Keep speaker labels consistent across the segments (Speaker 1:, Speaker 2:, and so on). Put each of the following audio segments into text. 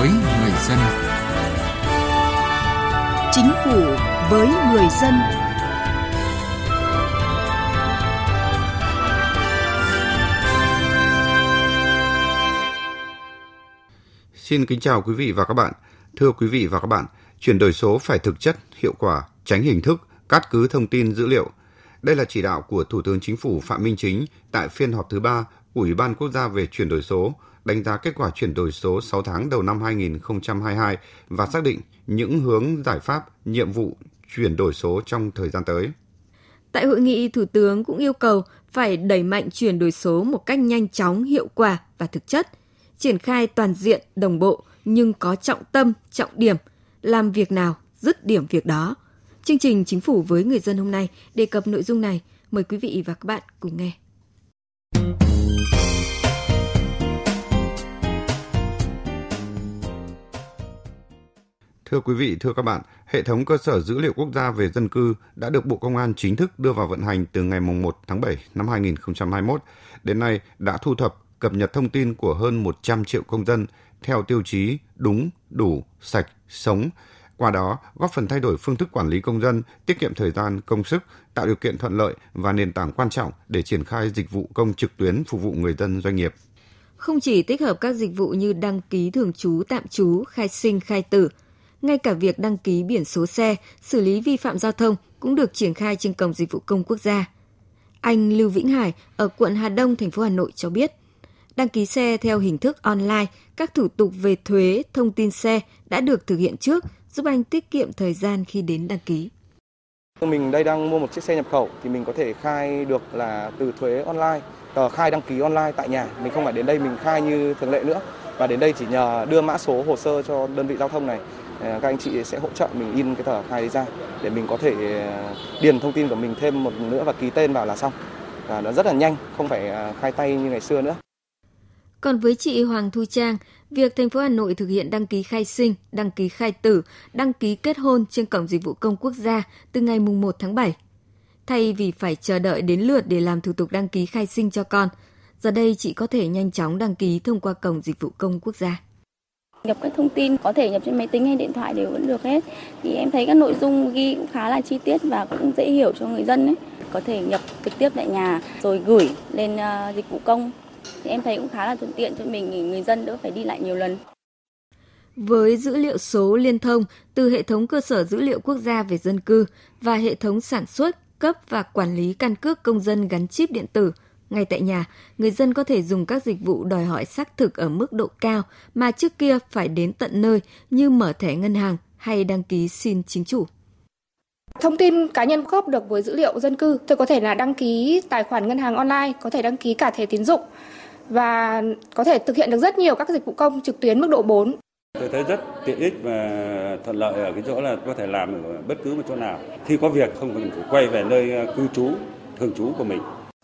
Speaker 1: với người dân.
Speaker 2: Chính phủ với người dân.
Speaker 3: Xin kính chào quý vị và các bạn. Thưa quý vị và các bạn, chuyển đổi số phải thực chất, hiệu quả, tránh hình thức, cắt cứ thông tin dữ liệu. Đây là chỉ đạo của Thủ tướng Chính phủ Phạm Minh Chính tại phiên họp thứ ba của Ủy ban Quốc gia về chuyển đổi số, đánh giá kết quả chuyển đổi số 6 tháng đầu năm 2022 và xác định những hướng giải pháp, nhiệm vụ chuyển đổi số trong thời gian tới.
Speaker 4: Tại hội nghị, Thủ tướng cũng yêu cầu phải đẩy mạnh chuyển đổi số một cách nhanh chóng, hiệu quả và thực chất, triển khai toàn diện, đồng bộ nhưng có trọng tâm, trọng điểm, làm việc nào, dứt điểm việc đó. Chương trình Chính phủ với người dân hôm nay đề cập nội dung này. Mời quý vị và các bạn cùng nghe.
Speaker 3: Thưa quý vị, thưa các bạn, hệ thống cơ sở dữ liệu quốc gia về dân cư đã được Bộ Công an chính thức đưa vào vận hành từ ngày 1 tháng 7 năm 2021. Đến nay đã thu thập, cập nhật thông tin của hơn 100 triệu công dân theo tiêu chí đúng, đủ, sạch, sống. Qua đó, góp phần thay đổi phương thức quản lý công dân, tiết kiệm thời gian, công sức, tạo điều kiện thuận lợi và nền tảng quan trọng để triển khai dịch vụ công trực tuyến phục vụ người dân doanh nghiệp.
Speaker 4: Không chỉ tích hợp các dịch vụ như đăng ký thường trú, tạm trú, khai sinh, khai tử, ngay cả việc đăng ký biển số xe, xử lý vi phạm giao thông cũng được triển khai trên cổng dịch vụ công quốc gia. Anh Lưu Vĩnh Hải ở quận Hà Đông, thành phố Hà Nội cho biết, đăng ký xe theo hình thức online, các thủ tục về thuế, thông tin xe đã được thực hiện trước, giúp anh tiết kiệm thời gian khi đến đăng ký.
Speaker 5: Mình đây đang mua một chiếc xe nhập khẩu thì mình có thể khai được là từ thuế online, tờ khai đăng ký online tại nhà. Mình không phải đến đây mình khai như thường lệ nữa. Và đến đây chỉ nhờ đưa mã số hồ sơ cho đơn vị giao thông này Ờ, các anh chị sẽ hỗ trợ mình in cái tờ khai đấy ra để mình có thể ờ, điền thông tin của mình thêm một nữa và ký tên vào là xong. Và nó rất là nhanh, không phải ờ, khai tay như ngày xưa nữa.
Speaker 4: Còn với chị Hoàng Thu Trang, việc thành phố Hà Nội thực hiện đăng ký khai sinh, đăng ký khai tử, đăng ký kết hôn trên cổng dịch vụ công quốc gia từ ngày 1 tháng 7. Thay vì phải chờ đợi đến lượt để làm thủ tục đăng ký khai sinh cho con, giờ đây chị có thể nhanh chóng đăng ký thông qua cổng dịch vụ công quốc gia.
Speaker 6: Nhập các thông tin có thể nhập trên máy tính hay điện thoại đều vẫn được hết. Thì em thấy các nội dung ghi cũng khá là chi tiết và cũng dễ hiểu cho người dân ấy. Có thể nhập trực tiếp tại nhà rồi gửi lên ờ, dịch vụ công. Thì em thấy cũng khá là thuận tiện cho mình, người dân đỡ phải đi lại nhiều lần.
Speaker 4: Với dữ liệu số liên thông từ hệ thống cơ sở dữ liệu quốc gia về dân cư và hệ thống sản xuất, cấp và quản lý căn cước công dân gắn chip điện tử – ngay tại nhà, người dân có thể dùng các dịch vụ đòi hỏi xác thực ở mức độ cao mà trước kia phải đến tận nơi như mở thẻ ngân hàng hay đăng ký xin chính chủ.
Speaker 7: Thông tin cá nhân góp được với dữ liệu dân cư, tôi có thể là đăng ký tài khoản ngân hàng online, có thể đăng ký cả thẻ tín dụng và có thể thực hiện được rất nhiều các dịch vụ công trực tuyến mức độ 4.
Speaker 8: Tôi thấy rất tiện ích và thuận lợi ở cái chỗ là có thể làm ở bất cứ một chỗ nào. Khi có việc không cần phải quay về nơi cư trú, thường trú của mình.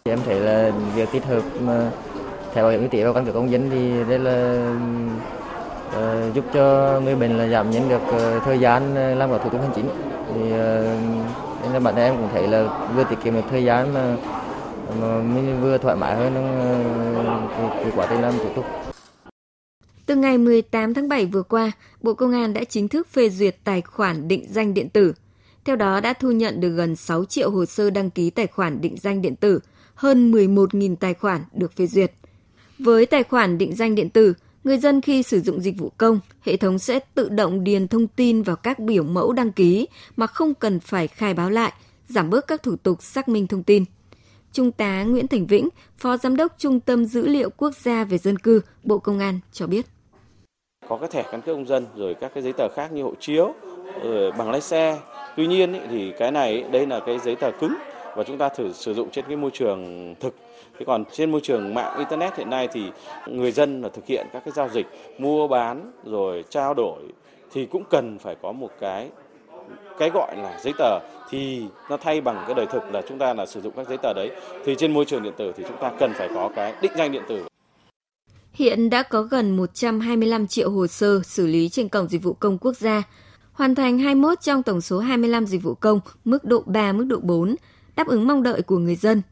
Speaker 9: Em thấy là việc tích hợp mà thẻ bảo hiểm y tế và căn cước công dân thì đây là uh, giúp cho người bệnh là giảm nhanh được uh, thời gian ờ, làm các thủ tục hành chính. Thì uh, nên là bản thân em cũng thấy là vừa tiết kiệm được thời gian mà, mà mình vừa thoải mái hơn trong cái, cái quá trình làm thủ tục.
Speaker 4: Từ ngày 18 tháng 7 vừa qua, Bộ Công an đã chính thức phê duyệt tài khoản định danh điện tử. Theo đó đã thu nhận được gần 6 triệu hồ sơ đăng ký tài khoản định danh điện tử – hơn 11.000 tài khoản được phê duyệt. Với tài khoản định danh điện tử, người dân khi sử dụng dịch vụ công, hệ thống sẽ tự động điền thông tin vào các biểu mẫu đăng ký mà không cần phải khai báo lại, giảm bớt các thủ tục xác minh thông tin. Trung tá Nguyễn Thành Vĩnh, Phó Giám đốc Trung tâm Dữ liệu Quốc gia về Dân cư, Bộ Công an cho biết.
Speaker 10: Có cái thẻ căn cước công dân rồi các cái giấy tờ khác như hộ chiếu, bằng lái xe. Tuy nhiên thì cái này đây là cái giấy tờ cứng và chúng ta thử sử dụng trên cái môi trường thực. Thế còn trên môi trường mạng internet hiện nay thì người dân là thực hiện các cái giao dịch mua bán rồi trao đổi thì cũng cần phải có một cái cái gọi là giấy tờ. Thì nó thay bằng cái đời thực là chúng ta là sử dụng các giấy tờ đấy. Thì trên môi trường điện tử thì chúng ta cần phải có cái định danh điện tử.
Speaker 4: Hiện đã có gần 125 triệu hồ sơ xử lý trên cổng dịch vụ công quốc gia, hoàn thành 21 trong tổng số 25 dịch vụ công mức độ 3, mức độ 4 đáp ứng mong đợi của người dân.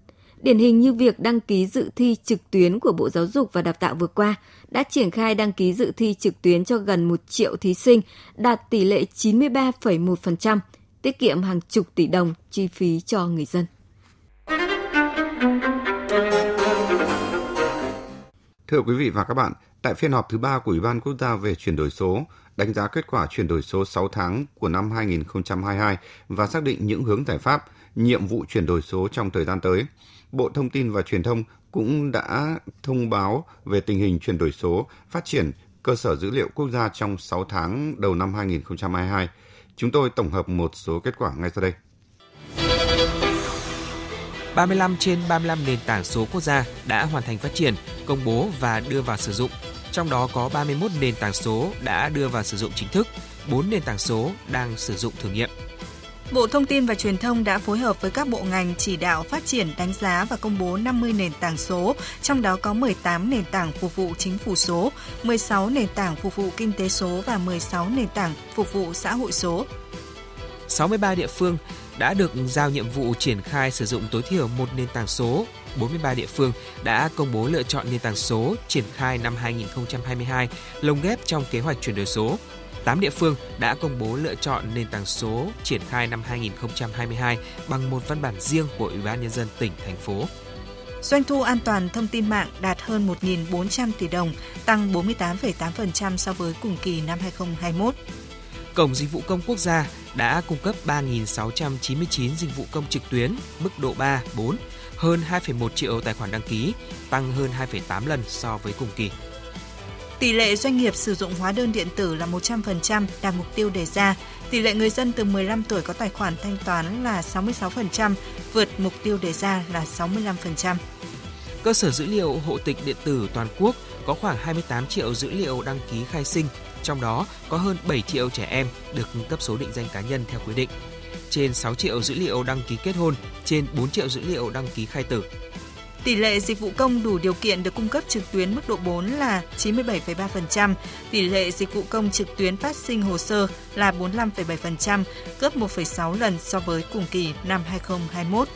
Speaker 4: Điển hình như việc đăng ký dự thi trực tuyến của Bộ Giáo dục và Đào tạo vừa qua đã triển khai đăng ký dự thi trực tuyến cho gần 1 triệu thí sinh, đạt tỷ lệ 93,1%, tiết kiệm hàng chục tỷ đồng chi phí cho người dân.
Speaker 3: Thưa quý vị và các bạn, tại phiên họp thứ ba của Ủy ban Quốc gia về chuyển đổi số, đánh giá kết quả chuyển đổi số 6 tháng của năm 2022 và xác định những hướng giải pháp, nhiệm vụ chuyển đổi số trong thời gian tới. Bộ Thông tin và Truyền thông cũng đã thông báo về tình hình chuyển đổi số, phát triển cơ sở dữ liệu quốc gia trong 6 tháng đầu năm 2022. Chúng tôi tổng hợp một số kết quả ngay sau đây.
Speaker 1: 35 trên 35 nền tảng số quốc gia đã hoàn thành phát triển, công bố và đưa vào sử dụng. Trong đó có 31 nền tảng số đã đưa vào sử dụng chính thức, 4 nền tảng số đang sử dụng thử nghiệm.
Speaker 11: Bộ Thông tin và Truyền thông đã phối hợp với các bộ ngành chỉ đạo phát triển, đánh giá và công bố 50 nền tảng số, trong đó có 18 nền tảng phục vụ chính phủ số, 16 nền tảng phục vụ kinh tế số và 16 nền tảng phục vụ xã hội số.
Speaker 1: 63 địa phương đã được giao nhiệm vụ triển khai sử dụng tối thiểu một nền tảng số. 43 địa phương đã công bố lựa chọn nền tảng số triển khai năm 2022 lồng ghép trong kế hoạch chuyển đổi số. 8 địa phương đã công bố lựa chọn nền tảng số triển khai năm 2022 bằng một văn bản riêng của Ủy ban nhân dân tỉnh thành phố.
Speaker 11: Doanh thu an toàn thông tin mạng đạt hơn 1.400 tỷ đồng, tăng 48,8% so với cùng kỳ năm 2021.
Speaker 1: Cổng Dịch vụ Công Quốc gia đã cung cấp 3.699 dịch vụ công trực tuyến mức độ 3, 4, hơn 2,1 triệu tài khoản đăng ký, tăng hơn 2,8 lần so với cùng kỳ.
Speaker 11: Tỷ lệ doanh nghiệp sử dụng hóa đơn điện tử là 100%, đạt mục tiêu đề ra. Tỷ lệ người dân từ 15 tuổi có tài khoản thanh toán là 66%, vượt mục tiêu đề ra là 65%.
Speaker 1: Cơ sở dữ liệu hộ tịch điện tử toàn quốc có khoảng 28 triệu dữ liệu đăng ký khai sinh, trong đó có hơn 7 triệu trẻ em được cấp số định danh cá nhân theo quy định. Trên 6 triệu dữ liệu đăng ký kết hôn, trên 4 triệu dữ liệu đăng ký khai tử.
Speaker 11: Tỷ lệ dịch vụ công đủ điều kiện được cung cấp trực tuyến mức độ 4 là 97,3%, tỷ lệ dịch vụ công trực tuyến phát sinh hồ sơ là 45,7%, gấp 1,6 lần so với cùng kỳ năm 2021.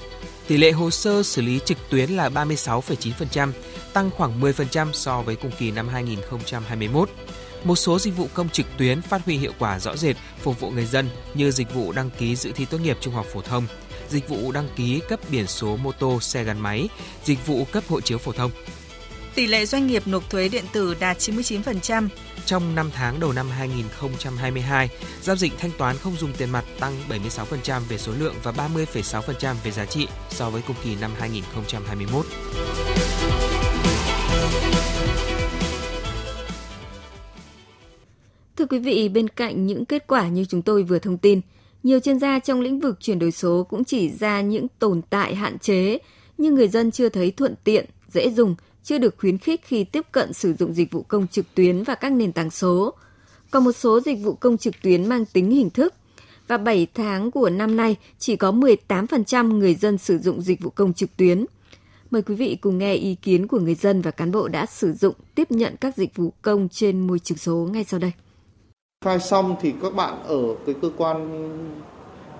Speaker 1: Tỷ lệ hồ sơ xử lý trực tuyến là 36,9%, tăng khoảng 10% so với cùng kỳ năm 2021. Một số dịch vụ công trực tuyến phát huy hiệu quả rõ rệt phục vụ người dân như dịch vụ đăng ký dự thi tốt nghiệp trung học phổ thông, dịch vụ đăng ký cấp biển số mô tô xe gắn máy, dịch vụ cấp hộ chiếu phổ thông.
Speaker 11: Tỷ lệ doanh nghiệp nộp thuế điện tử đạt 99%.
Speaker 1: Trong 5 tháng đầu năm 2022, giao dịch thanh toán không dùng tiền mặt tăng 76% về số lượng và 30,6% về giá trị so với cùng kỳ năm 2021.
Speaker 4: Thưa quý vị, bên cạnh những kết quả như chúng tôi vừa thông tin, nhiều chuyên gia trong lĩnh vực chuyển đổi số cũng chỉ ra những tồn tại hạn chế như người dân chưa thấy thuận tiện, dễ dùng, chưa được khuyến khích khi tiếp cận sử dụng dịch vụ công trực tuyến và các nền tảng số. Còn một số dịch vụ công trực tuyến mang tính hình thức và 7 tháng của năm nay chỉ có 18% người dân sử dụng dịch vụ công trực tuyến. Mời quý vị cùng nghe ý kiến của người dân và cán bộ đã sử dụng tiếp nhận các dịch vụ công trên môi trường số ngay sau đây.
Speaker 12: Khai xong thì các bạn ở cái cơ quan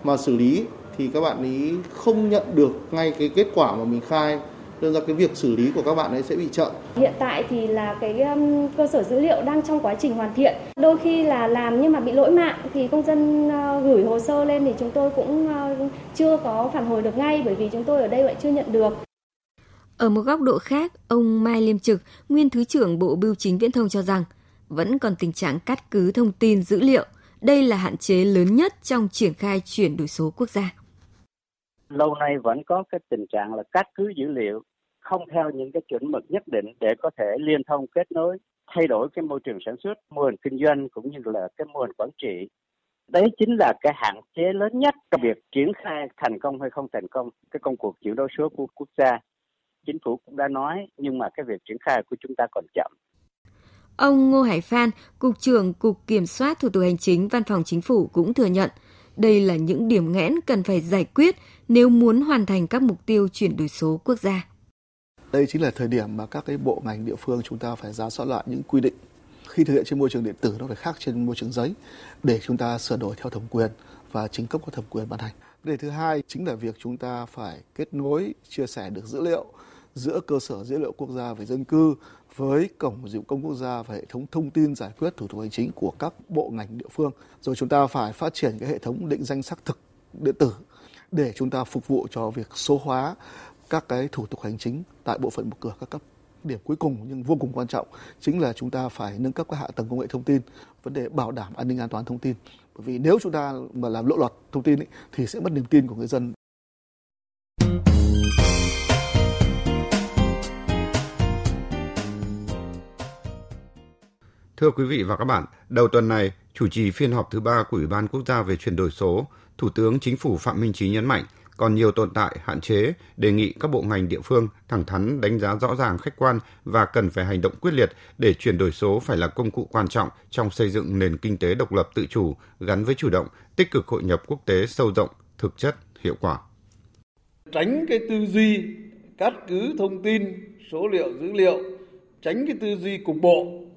Speaker 12: mà xử lý thì các bạn ấy không nhận được ngay cái kết quả mà mình khai nên ra cái việc xử lý của các bạn ấy sẽ bị chậm.
Speaker 13: Hiện tại thì là cái um, cơ sở dữ liệu đang trong quá trình hoàn thiện. Đôi khi là làm nhưng mà bị lỗi mạng thì công dân uh, gửi hồ sơ lên thì chúng tôi cũng uh, chưa có phản hồi được ngay bởi vì chúng tôi ở đây lại chưa nhận được.
Speaker 4: Ở một góc độ khác, ông Mai Liêm Trực, nguyên Thứ trưởng Bộ Bưu chính Viễn thông cho rằng vẫn còn tình trạng cắt cứ thông tin dữ liệu. Đây là hạn chế lớn nhất trong triển khai chuyển đổi số quốc gia.
Speaker 14: Lâu nay vẫn có cái tình trạng là cắt cứ dữ liệu không theo những cái chuẩn mực nhất định để có thể liên thông kết nối, thay đổi cái môi trường sản xuất, mô hình kinh doanh cũng như là cái mô hình quản trị đấy chính là cái hạn chế lớn nhất trong việc triển khai thành công hay không thành công cái công cuộc chuyển đổi số của quốc gia chính phủ cũng đã nói nhưng mà cái việc triển khai của chúng ta còn chậm
Speaker 4: Ông Ngô Hải Phan, Cục trưởng Cục Kiểm soát Thủ tục Hành chính Văn phòng Chính phủ cũng thừa nhận đây là những điểm nghẽn cần phải giải quyết nếu muốn hoàn thành các mục tiêu chuyển đổi số quốc gia.
Speaker 15: Đây chính là thời điểm mà các cái bộ ngành địa phương chúng ta phải ra soát lại những quy định khi thực hiện trên môi trường điện tử nó phải khác trên môi trường giấy để chúng ta sửa đổi theo thẩm quyền và chính cấp có thẩm quyền ban hành. Vấn đề thứ hai chính là việc chúng ta phải kết nối, chia sẻ được dữ liệu giữa cơ sở dữ liệu quốc gia về dân cư với cổng dịch vụ công quốc gia và hệ thống thông tin giải quyết thủ tục hành chính của các bộ ngành địa phương. Rồi chúng ta phải phát triển cái hệ thống định danh xác thực điện tử để chúng ta phục vụ cho việc số hóa các cái thủ tục hành chính tại bộ phận một cửa các cấp. Điểm cuối cùng nhưng vô cùng quan trọng chính là chúng ta phải nâng cấp các hạ tầng công nghệ thông tin, vấn đề bảo đảm an ninh an toàn thông tin. Bởi vì nếu chúng ta mà làm lộ lọt thông tin ấy, thì sẽ mất niềm tin của người dân
Speaker 3: Thưa quý vị và các bạn, đầu tuần này, chủ trì phiên họp thứ ba của Ủy ban Quốc gia về chuyển đổi số, Thủ tướng Chính phủ Phạm Minh Chính nhấn mạnh còn nhiều tồn tại, hạn chế, đề nghị các bộ ngành địa phương thẳng thắn đánh giá rõ ràng khách quan và cần phải hành động quyết liệt để chuyển đổi số phải là công cụ quan trọng trong xây dựng nền kinh tế độc lập tự chủ gắn với chủ động, tích cực hội nhập quốc tế sâu rộng, thực chất, hiệu quả.
Speaker 16: Tránh cái tư duy cắt cứ thông tin, số liệu, dữ liệu, tránh cái tư duy cục bộ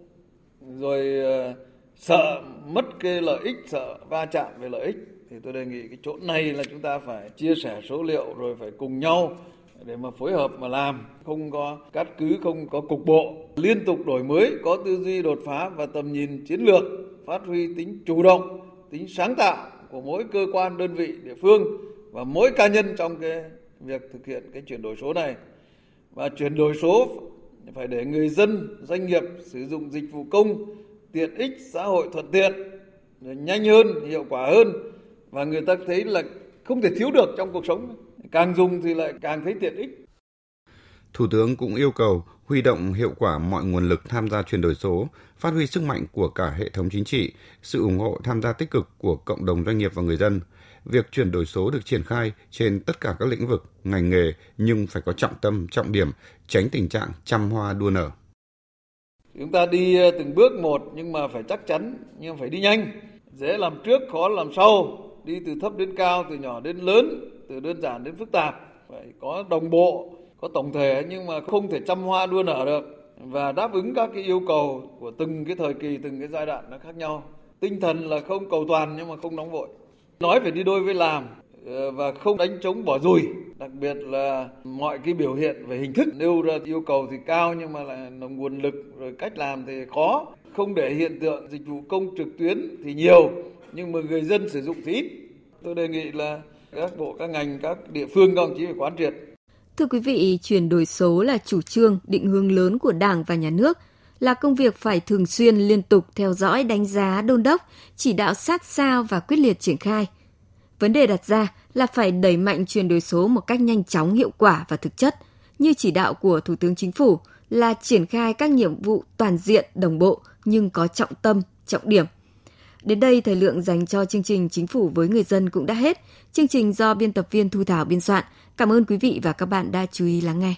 Speaker 16: rồi ờ, sợ mất cái lợi ích, sợ va chạm về lợi ích, thì tôi đề nghị cái chỗ này là chúng ta phải chia sẻ số liệu rồi phải cùng nhau để mà phối hợp mà làm. Không có cắt cứ, không có cục bộ. Liên tục đổi mới, có tư duy đột phá và tầm nhìn chiến lược, phát huy tính chủ động, tính sáng tạo của mỗi cơ quan, đơn vị, địa phương và mỗi cá nhân trong cái việc thực hiện cái chuyển đổi số này. Và chuyển đổi số phải để người dân doanh nghiệp sử dụng dịch vụ công tiện ích xã hội thuận tiện nhanh hơn hiệu quả hơn. Và người ta thấy là không thể thiếu được trong cuộc sống. Càng dùng thì lại càng thấy tiện ích.
Speaker 3: Thủ tướng cũng yêu cầu huy động hiệu quả mọi nguồn lực tham gia chuyển đổi số, phát huy sức mạnh của cả hệ thống chính trị, sự ủng hộ tham gia tích cực của cộng đồng doanh nghiệp và người dân. Việc chuyển đổi số được triển khai trên tất cả các lĩnh vực, ngành nghề nhưng phải có trọng tâm, trọng điểm, tránh tình trạng chăm hoa đua nở.
Speaker 16: Chúng ta đi ờ, từng bước một nhưng mà phải chắc chắn, nhưng phải đi nhanh. Dễ làm trước, khó làm sau. Đi từ thấp đến cao, từ nhỏ đến lớn, từ đơn giản đến phức tạp. Phải có đồng bộ, có tổng thể nhưng mà không thể chăm hoa đua nở được và đáp ứng các cái yêu cầu của từng cái thời kỳ từng cái giai đoạn nó khác nhau tinh thần là không cầu toàn nhưng mà không nóng vội nói phải đi đôi với làm Ờ, và không đánh trống bỏ rùi. Đặc biệt là mọi cái biểu hiện về hình thức nêu ra yêu cầu thì cao nhưng mà là nguồn lực rồi cách làm thì khó. Không để hiện tượng dịch vụ công trực tuyến thì nhiều nhưng mà người dân sử dụng thì ít. Tôi đề nghị là các bộ các ngành các địa phương các ông chí phải quán triệt.
Speaker 4: Thưa quý vị, chuyển đổi số là chủ trương, định hướng lớn của Đảng và Nhà nước, là công việc phải thường xuyên liên tục theo dõi, đánh giá, đôn đốc, chỉ đạo sát sao và quyết liệt triển khai. Vấn đề đặt ra là phải đẩy mạnh chuyển đổi số một cách nhanh chóng, hiệu quả và thực chất, như chỉ đạo của Thủ tướng Chính phủ là triển khai các nhiệm vụ toàn diện, đồng bộ nhưng có trọng tâm, trọng điểm. Đến đây, thời lượng dành cho chương trình Chính phủ với người dân cũng đã hết. Chương trình do biên tập viên Thu Thảo biên soạn. Cảm ơn quý vị và các bạn đã chú ý lắng nghe.